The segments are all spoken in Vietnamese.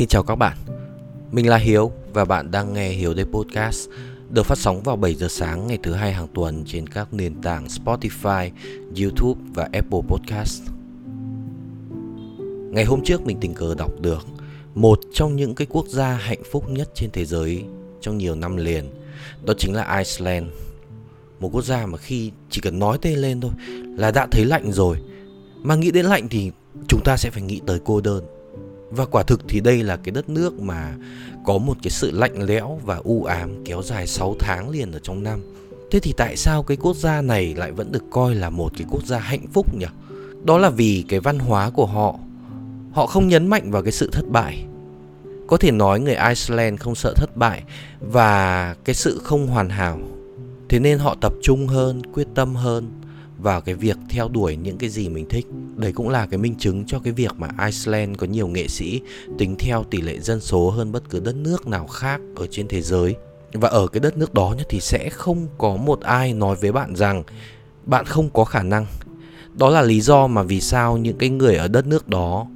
Xin chào các bạn, mình là Hiếu và bạn đang nghe Hiếu Day Podcast được phát sóng vào 7 giờ sáng ngày thứ hai hàng tuần trên các nền tảng Spotify, YouTube và Apple Podcast. Ngày hôm trước mình tình cờ đọc được một trong những cái quốc gia hạnh phúc nhất trên thế giới trong nhiều năm liền, đó chính là Iceland. Một quốc gia mà khi chỉ cần nói tên lên thôi là đã thấy lạnh rồi. Mà nghĩ đến lạnh thì chúng ta sẽ phải nghĩ tới cô đơn và quả thực thì đây là cái đất nước mà có một cái sự lạnh lẽo và u ám kéo dài 6 tháng liền ở trong năm. Thế thì tại sao cái quốc gia này lại vẫn được coi là một cái quốc gia hạnh phúc nhỉ? Đó là vì cái văn hóa của họ. Họ không nhấn mạnh vào cái sự thất bại. Có thể nói người Iceland không sợ thất bại và cái sự không hoàn hảo. Thế nên họ tập trung hơn, quyết tâm hơn vào cái việc theo đuổi những cái gì mình thích. Đấy cũng là cái minh chứng cho cái việc mà Iceland có nhiều nghệ sĩ tính theo tỷ lệ dân số hơn bất cứ đất nước nào khác ở trên thế giới. Và ở cái đất nước đó thì sẽ không có một ai nói với bạn rằng bạn không có khả năng. Đó là lý do mà vì sao những cái người ở đất nước đó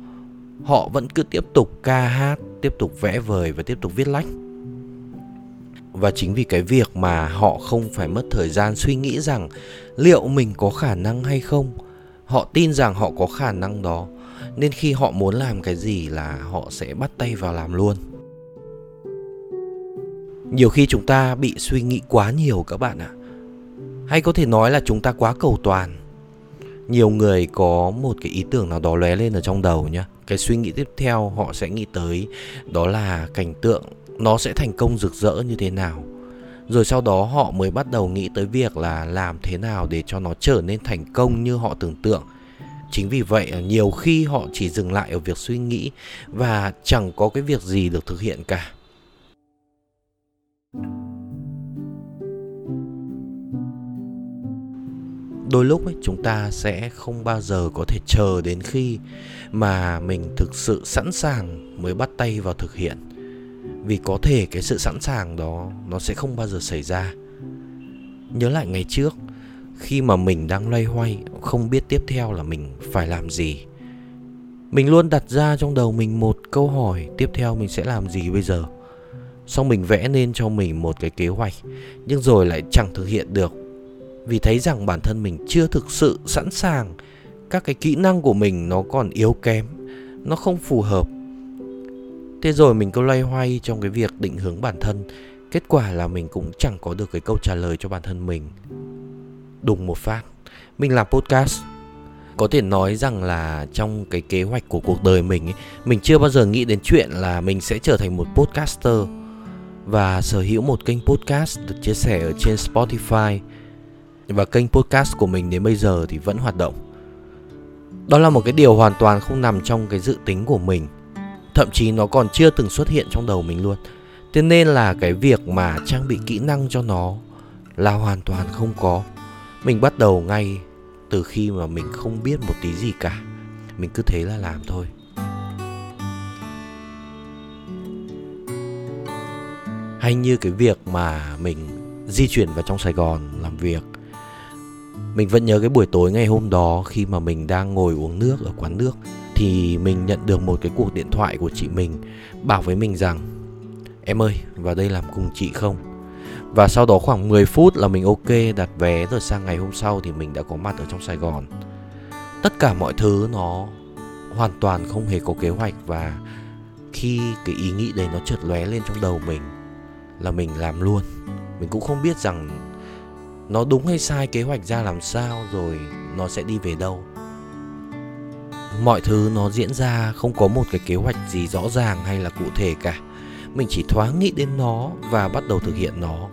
họ vẫn cứ tiếp tục ca hát, tiếp tục vẽ vời và tiếp tục viết lách và chính vì cái việc mà họ không phải mất thời gian suy nghĩ rằng liệu mình có khả năng hay không? Họ tin rằng họ có khả năng đó, nên khi họ muốn làm cái gì là họ sẽ bắt tay vào làm luôn. Nhiều khi chúng ta bị suy nghĩ quá nhiều các bạn ạ. Hay có thể nói là chúng ta quá cầu toàn. Nhiều người có một cái ý tưởng nào đó lóe lên ở trong đầu nhá. Cái suy nghĩ tiếp theo họ sẽ nghĩ tới đó là cảnh tượng nó sẽ thành công rực rỡ như thế nào rồi sau đó họ mới bắt đầu nghĩ tới việc là làm thế nào để cho nó trở nên thành công như họ tưởng tượng. Chính vì vậy nhiều khi họ chỉ dừng lại ở việc suy nghĩ và chẳng có cái việc gì được thực hiện cả. Đôi lúc ấy, chúng ta sẽ không bao giờ có thể chờ đến khi mà mình thực sự sẵn sàng mới bắt tay vào thực hiện vì có thể cái sự sẵn sàng đó nó sẽ không bao giờ xảy ra. Nhớ lại ngày trước, khi mà mình đang loay hoay, không biết tiếp theo là mình phải làm gì. Mình luôn đặt ra trong đầu mình một câu hỏi, tiếp theo mình sẽ làm gì bây giờ? Xong mình vẽ nên cho mình một cái kế hoạch, nhưng rồi lại chẳng thực hiện được. Vì thấy rằng bản thân mình chưa thực sự sẵn sàng, các cái kỹ năng của mình nó còn yếu kém, nó không phù hợp. Thế rồi mình cứ loay hoay trong cái việc định hướng bản thân. Kết quả là mình cũng chẳng có được cái câu trả lời cho bản thân mình. Đùng một phát Mình làm podcast. Có thể nói rằng là trong cái kế hoạch của cuộc đời mình ấy, Mình chưa bao giờ nghĩ đến chuyện là mình sẽ trở thành một podcaster. Và sở hữu một kênh podcast được chia sẻ ở trên Spotify. Và kênh podcast của mình đến bây giờ thì vẫn hoạt động. Đó là một cái điều hoàn toàn không nằm trong cái dự tính của mình thậm chí nó còn chưa từng xuất hiện trong đầu mình luôn. Thế nên là cái việc mà trang bị kỹ năng cho nó là hoàn toàn không có. Mình bắt đầu ngay từ khi mà mình không biết một tí gì cả. Mình cứ thế là làm thôi. Hay như cái việc mà mình di chuyển vào trong sài gòn làm việc. Mình vẫn nhớ cái buổi tối ngày hôm đó khi mà mình đang ngồi uống nước ở quán nước thì mình nhận được một cái cuộc điện thoại của chị mình, bảo với mình rằng, em ơi, vào đây làm cùng chị không? Và sau đó khoảng 10 phút là mình ok, đặt vé rồi sang ngày hôm sau thì mình đã có mặt ở trong Sài Gòn. Tất cả mọi thứ nó hoàn toàn không hề có kế hoạch và khi cái ý nghĩ đấy nó chợt lóe lên trong đầu mình là mình làm luôn. Mình cũng không biết rằng nó đúng hay sai, kế hoạch ra làm sao rồi nó sẽ đi về đâu mọi thứ nó diễn ra không có một cái kế hoạch gì rõ ràng hay là cụ thể cả. Mình chỉ thoáng nghĩ đến nó và bắt đầu thực hiện nó.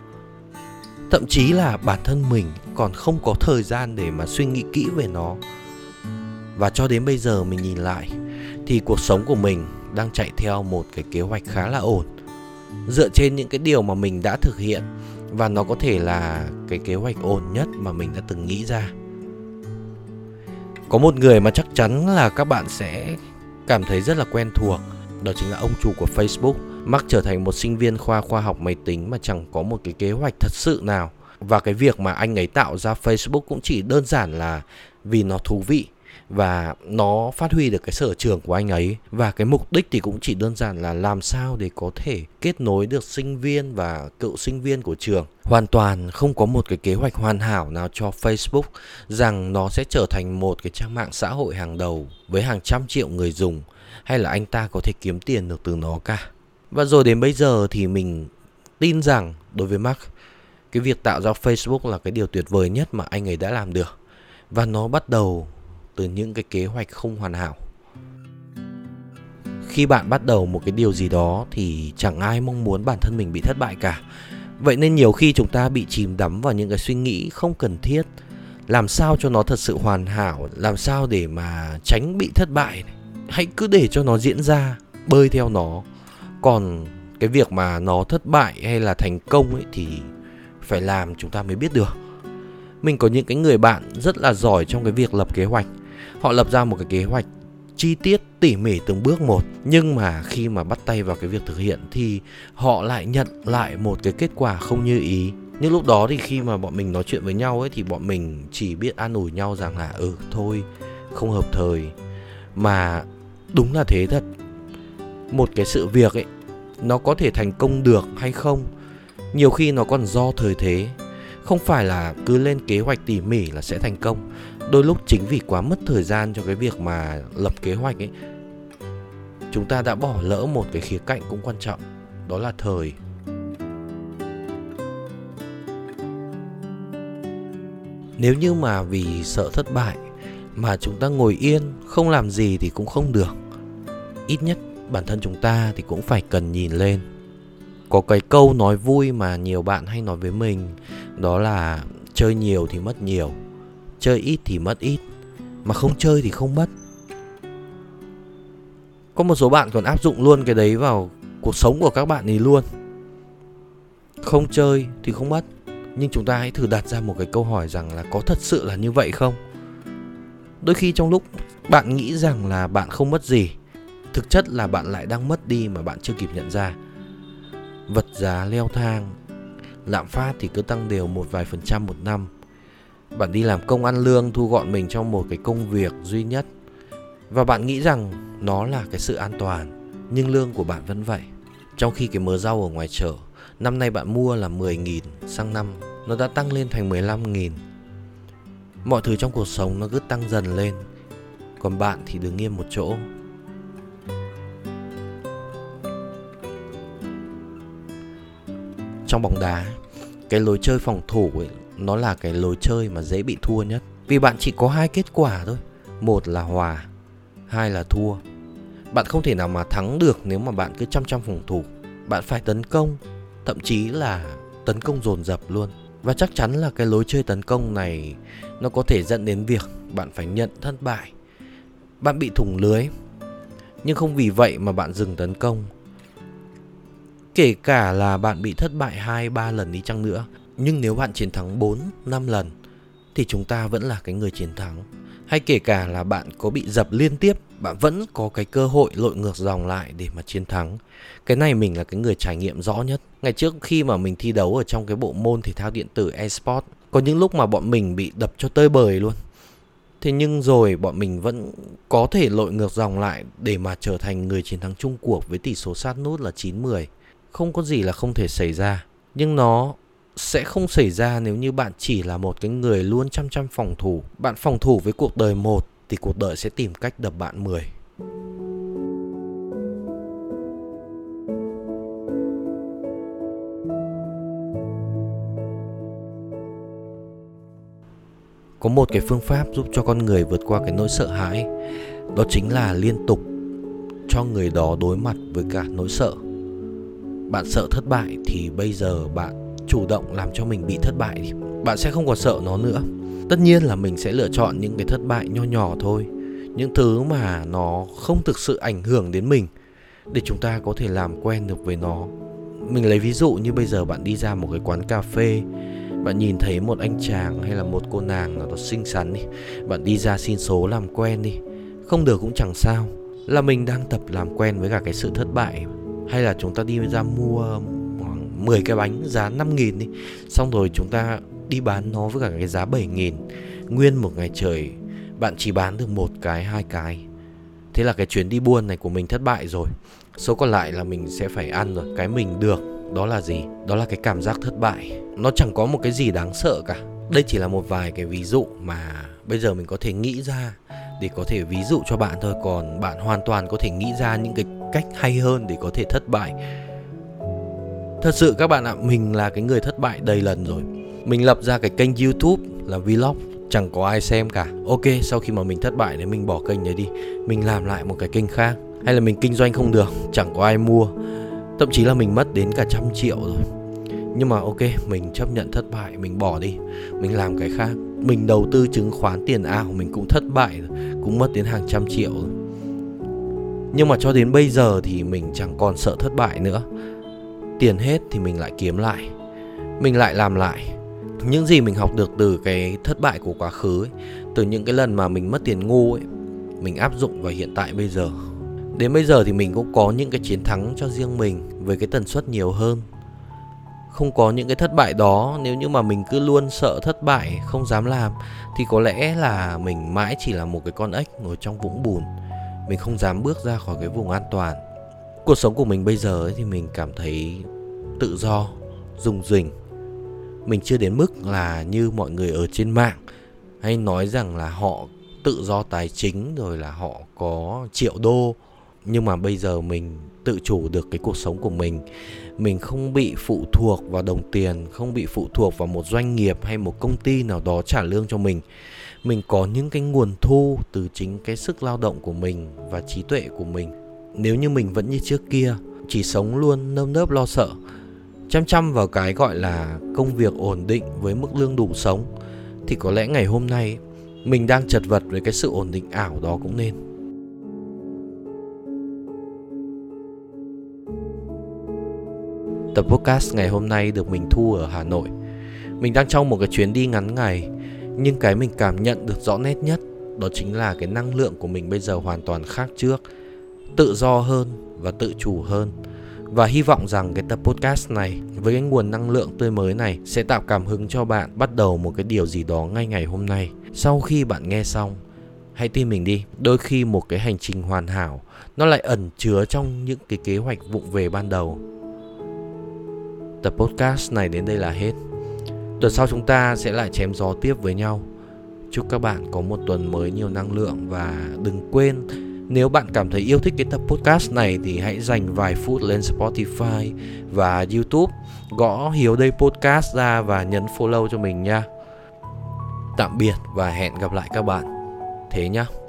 Thậm chí là bản thân mình còn không có thời gian để mà suy nghĩ kỹ về nó. Và cho đến bây giờ mình nhìn lại, thì cuộc sống của mình đang chạy theo một cái kế hoạch khá là ổn. Dựa trên những cái điều mà mình đã thực hiện và nó có thể là cái kế hoạch ổn nhất mà mình đã từng nghĩ ra có một người mà chắc chắn là các bạn sẽ cảm thấy rất là quen thuộc, đó chính là ông chủ của Facebook, mark trở thành một sinh viên khoa khoa học máy tính mà chẳng có một cái kế hoạch thật sự nào. Và cái việc mà anh ấy tạo ra Facebook cũng chỉ đơn giản là vì nó thú vị và nó phát huy được cái sở trường của anh ấy. Và cái mục đích thì cũng chỉ đơn giản là làm sao để có thể kết nối được sinh viên và cựu sinh viên của trường. Hoàn toàn không có một cái kế hoạch hoàn hảo nào cho Facebook rằng nó sẽ trở thành một cái trang mạng xã hội hàng đầu với hàng trăm triệu người dùng, hay là anh ta có thể kiếm tiền được từ nó cả. Và rồi đến bây giờ thì mình tin rằng, đối với Mark, cái việc tạo ra Facebook là cái điều tuyệt vời nhất mà anh ấy đã làm được. Và nó bắt đầu từ những cái kế hoạch không hoàn hảo. Khi bạn bắt đầu một cái điều gì đó thì chẳng ai mong muốn bản thân mình bị thất bại cả. Vậy nên nhiều khi chúng ta bị chìm đắm vào những cái suy nghĩ không cần thiết. Làm sao cho nó thật sự hoàn hảo? Làm sao để mà tránh bị thất bại hãy cứ để cho nó diễn ra, bơi theo nó. Còn cái việc mà nó thất bại hay là thành công ấy thì phải làm chúng ta mới biết được. Mình có những cái người bạn rất là giỏi trong cái việc lập kế hoạch họ lập ra một cái kế hoạch chi tiết tỉ mỉ từng bước một. Nhưng mà khi mà bắt tay vào cái việc thực hiện thì họ lại nhận lại một cái kết quả không như ý. Nhưng lúc đó thì khi mà bọn mình nói chuyện với nhau ấy, thì bọn mình chỉ biết an ủi nhau rằng là ừ thôi, không hợp thời. Mà đúng là thế thật. Một cái sự việc ấy, nó có thể thành công được hay không? Nhiều khi nó còn do thời thế. Không phải là cứ lên kế hoạch tỉ mỉ là sẽ thành công đôi lúc chính vì quá mất thời gian cho cái việc mà lập kế hoạch ấy, chúng ta đã bỏ lỡ một cái khía cạnh cũng quan trọng, đó là thời. Nếu như mà vì sợ thất bại mà chúng ta ngồi yên, không làm gì thì cũng không được. Ít nhất bản thân chúng ta thì cũng phải cần nhìn lên. Có cái câu nói vui mà nhiều bạn hay nói với mình, đó là chơi nhiều thì mất nhiều chơi ít thì mất ít, mà không chơi thì không mất. Có một số bạn còn áp dụng luôn cái đấy vào cuộc sống của các bạn ấy luôn. Không chơi thì không mất, nhưng chúng ta hãy thử đặt ra một cái câu hỏi rằng là có thật sự là như vậy không? Đôi khi trong lúc bạn nghĩ rằng là bạn không mất gì, thực chất là bạn lại đang mất đi mà bạn chưa kịp nhận ra. Vật giá leo thang, lạm phát thì cứ tăng đều một vài phần trăm một năm bạn đi làm công ăn lương, thu gọn mình trong một cái công việc duy nhất. Và bạn nghĩ rằng nó là cái sự an toàn, nhưng lương của bạn vẫn vậy. Trong khi cái mớ rau ở ngoài chợ, năm nay bạn mua là 10.000 sang năm, nó đã tăng lên thành 15.000 mọi thứ trong cuộc sống nó cứ tăng dần lên, còn bạn thì đứng yên một chỗ. Trong bóng đá, cái lối chơi phòng thủ ấy nó là cái lối chơi mà dễ bị thua nhất. Vì bạn chỉ có hai kết quả thôi. Một là hòa, hai là thua. Bạn không thể nào mà thắng được nếu mà bạn cứ chăm chăm phòng thủ. Bạn phải tấn công, thậm chí là tấn công dồn dập luôn. Và chắc chắn là cái lối chơi tấn công này nó có thể dẫn đến việc bạn phải nhận thất bại. Bạn bị thủng lưới. Nhưng không vì vậy mà bạn dừng tấn công. Kể cả là bạn bị thất bại 2-3 lần đi chăng nữa nhưng nếu bạn chiến thắng 4-5 lần, Thì chúng ta vẫn là cái người chiến thắng. Hay kể cả là bạn có bị dập liên tiếp, Bạn vẫn có cái cơ hội lội ngược dòng lại để mà chiến thắng. Cái này mình là cái người trải nghiệm rõ nhất. Ngày trước khi mà mình thi đấu ở trong cái bộ môn thể thao điện tử esports Có những lúc mà bọn mình bị đập cho tơi bời luôn. Thế nhưng rồi bọn mình vẫn có thể lội ngược dòng lại để mà trở thành người chiến thắng chung cuộc với tỷ số sát nút là 9-10 không có gì là không thể xảy ra, nhưng nó sẽ không xảy ra nếu như bạn chỉ là một cái người luôn chăm chăm phòng thủ. Bạn phòng thủ với cuộc đời một thì cuộc đời sẽ tìm cách đập bạn 10 có một cái phương pháp giúp cho con người vượt qua cái nỗi sợ hãi. Đó chính là liên tục cho người đó đối mặt với cả nỗi sợ. Bạn sợ thất bại thì bây giờ bạn chủ động làm cho mình bị thất bại thì bạn sẽ không còn sợ nó nữa. Tất nhiên là mình sẽ lựa chọn những cái thất bại nho nhỏ thôi. Những thứ mà nó không thực sự ảnh hưởng đến mình để chúng ta có thể làm quen được với nó. Mình lấy ví dụ như bây giờ bạn đi ra một cái quán cà phê, bạn nhìn thấy một anh chàng hay là một cô nàng nào đó xinh xắn đi, bạn đi ra xin số làm quen đi. Không được cũng chẳng sao. Là mình đang tập làm quen với cả cái sự thất bại. Hay là chúng ta đi ra mua 10 cái bánh giá 5 nghìn đi. Xong rồi chúng ta đi bán nó với cả cái giá 7 nghìn. Nguyên một ngày trời, bạn chỉ bán được một cái, hai cái. Thế là cái chuyến đi buôn này của mình thất bại rồi. Số còn lại là mình sẽ phải ăn rồi. Cái mình được, đó là gì? Đó là cái cảm giác thất bại. Nó chẳng có một cái gì đáng sợ cả. Đây chỉ là một vài cái ví dụ mà bây giờ mình có thể nghĩ ra để có thể ví dụ cho bạn thôi. Còn bạn hoàn toàn có thể nghĩ ra những cái cách hay hơn để có thể thất bại thật sự các bạn ạ, mình là cái người thất bại đầy lần rồi. Mình lập ra cái kênh youtube là vlog, chẳng có ai xem cả. Ok, sau khi mà mình thất bại thì mình bỏ kênh đấy đi. Mình làm lại một cái kênh khác. Hay là mình kinh doanh không được, chẳng có ai mua. Thậm chí là mình mất đến cả trăm triệu rồi. Nhưng mà ok, mình chấp nhận thất bại, mình bỏ đi. Mình làm cái khác. Mình đầu tư chứng khoán tiền ảo, mình cũng thất bại rồi cũng mất đến hàng trăm triệu rồi. Nhưng mà cho đến bây giờ thì mình chẳng còn sợ thất bại nữa tiền hết thì mình lại kiếm lại. Mình lại làm lại. Những gì mình học được từ cái thất bại của quá khứ ấy, từ những cái lần mà mình mất tiền ngu ấy mình áp dụng vào hiện tại bây giờ. Đến bây giờ thì mình cũng có những cái chiến thắng cho riêng mình với cái tần suất nhiều hơn. Không có những cái thất bại đó nếu như mà mình cứ luôn sợ thất bại không dám làm thì có lẽ là mình mãi chỉ là một cái con ếch ngồi trong vũng bùn. Mình không dám bước ra khỏi cái vùng an toàn cuộc sống của mình bây giờ ấy thì mình cảm thấy tự do rùng rỉnh mình chưa đến mức là như mọi người ở trên mạng hay nói rằng là họ tự do tài chính rồi là họ có triệu đô. Nhưng mà bây giờ mình tự chủ được cái cuộc sống của mình. Mình không bị phụ thuộc vào đồng tiền, không bị phụ thuộc vào một doanh nghiệp hay một công ty nào đó trả lương cho mình. Mình có những cái nguồn thu từ chính cái sức lao động của mình và trí tuệ của mình nếu như mình vẫn như trước kia chỉ sống luôn nơm nớp lo sợ chăm chăm vào cái gọi là công việc ổn định với mức lương đủ sống thì có lẽ ngày hôm nay mình đang chật vật với cái sự ổn định ảo đó cũng nên Tập podcast ngày hôm nay được mình thu ở Hà Nội. Mình đang trong một cái chuyến đi ngắn ngày, nhưng cái mình cảm nhận được rõ nét nhất đó chính là cái năng lượng của mình bây giờ hoàn toàn khác trước, tự do hơn và tự chủ hơn. Và hy vọng rằng cái tập podcast này với cái nguồn năng lượng tươi mới này sẽ tạo cảm hứng cho bạn bắt đầu một cái điều gì đó ngay ngày hôm nay. Sau khi bạn nghe xong, hãy tin mình đi, đôi khi một cái hành trình hoàn hảo nó lại ẩn chứa trong những cái kế hoạch vụng về ban đầu Tập podcast này đến đây là hết. Tuần sau chúng ta sẽ lại chém gió tiếp với nhau. Chúc các bạn có một tuần mới nhiều năng lượng và đừng quên nếu bạn cảm thấy yêu thích cái tập podcast này thì hãy dành vài phút lên Spotify và YouTube, gõ Hiếu đây podcast ra và nhấn follow cho mình nha. Tạm biệt và hẹn gặp lại các bạn. Thế nhá.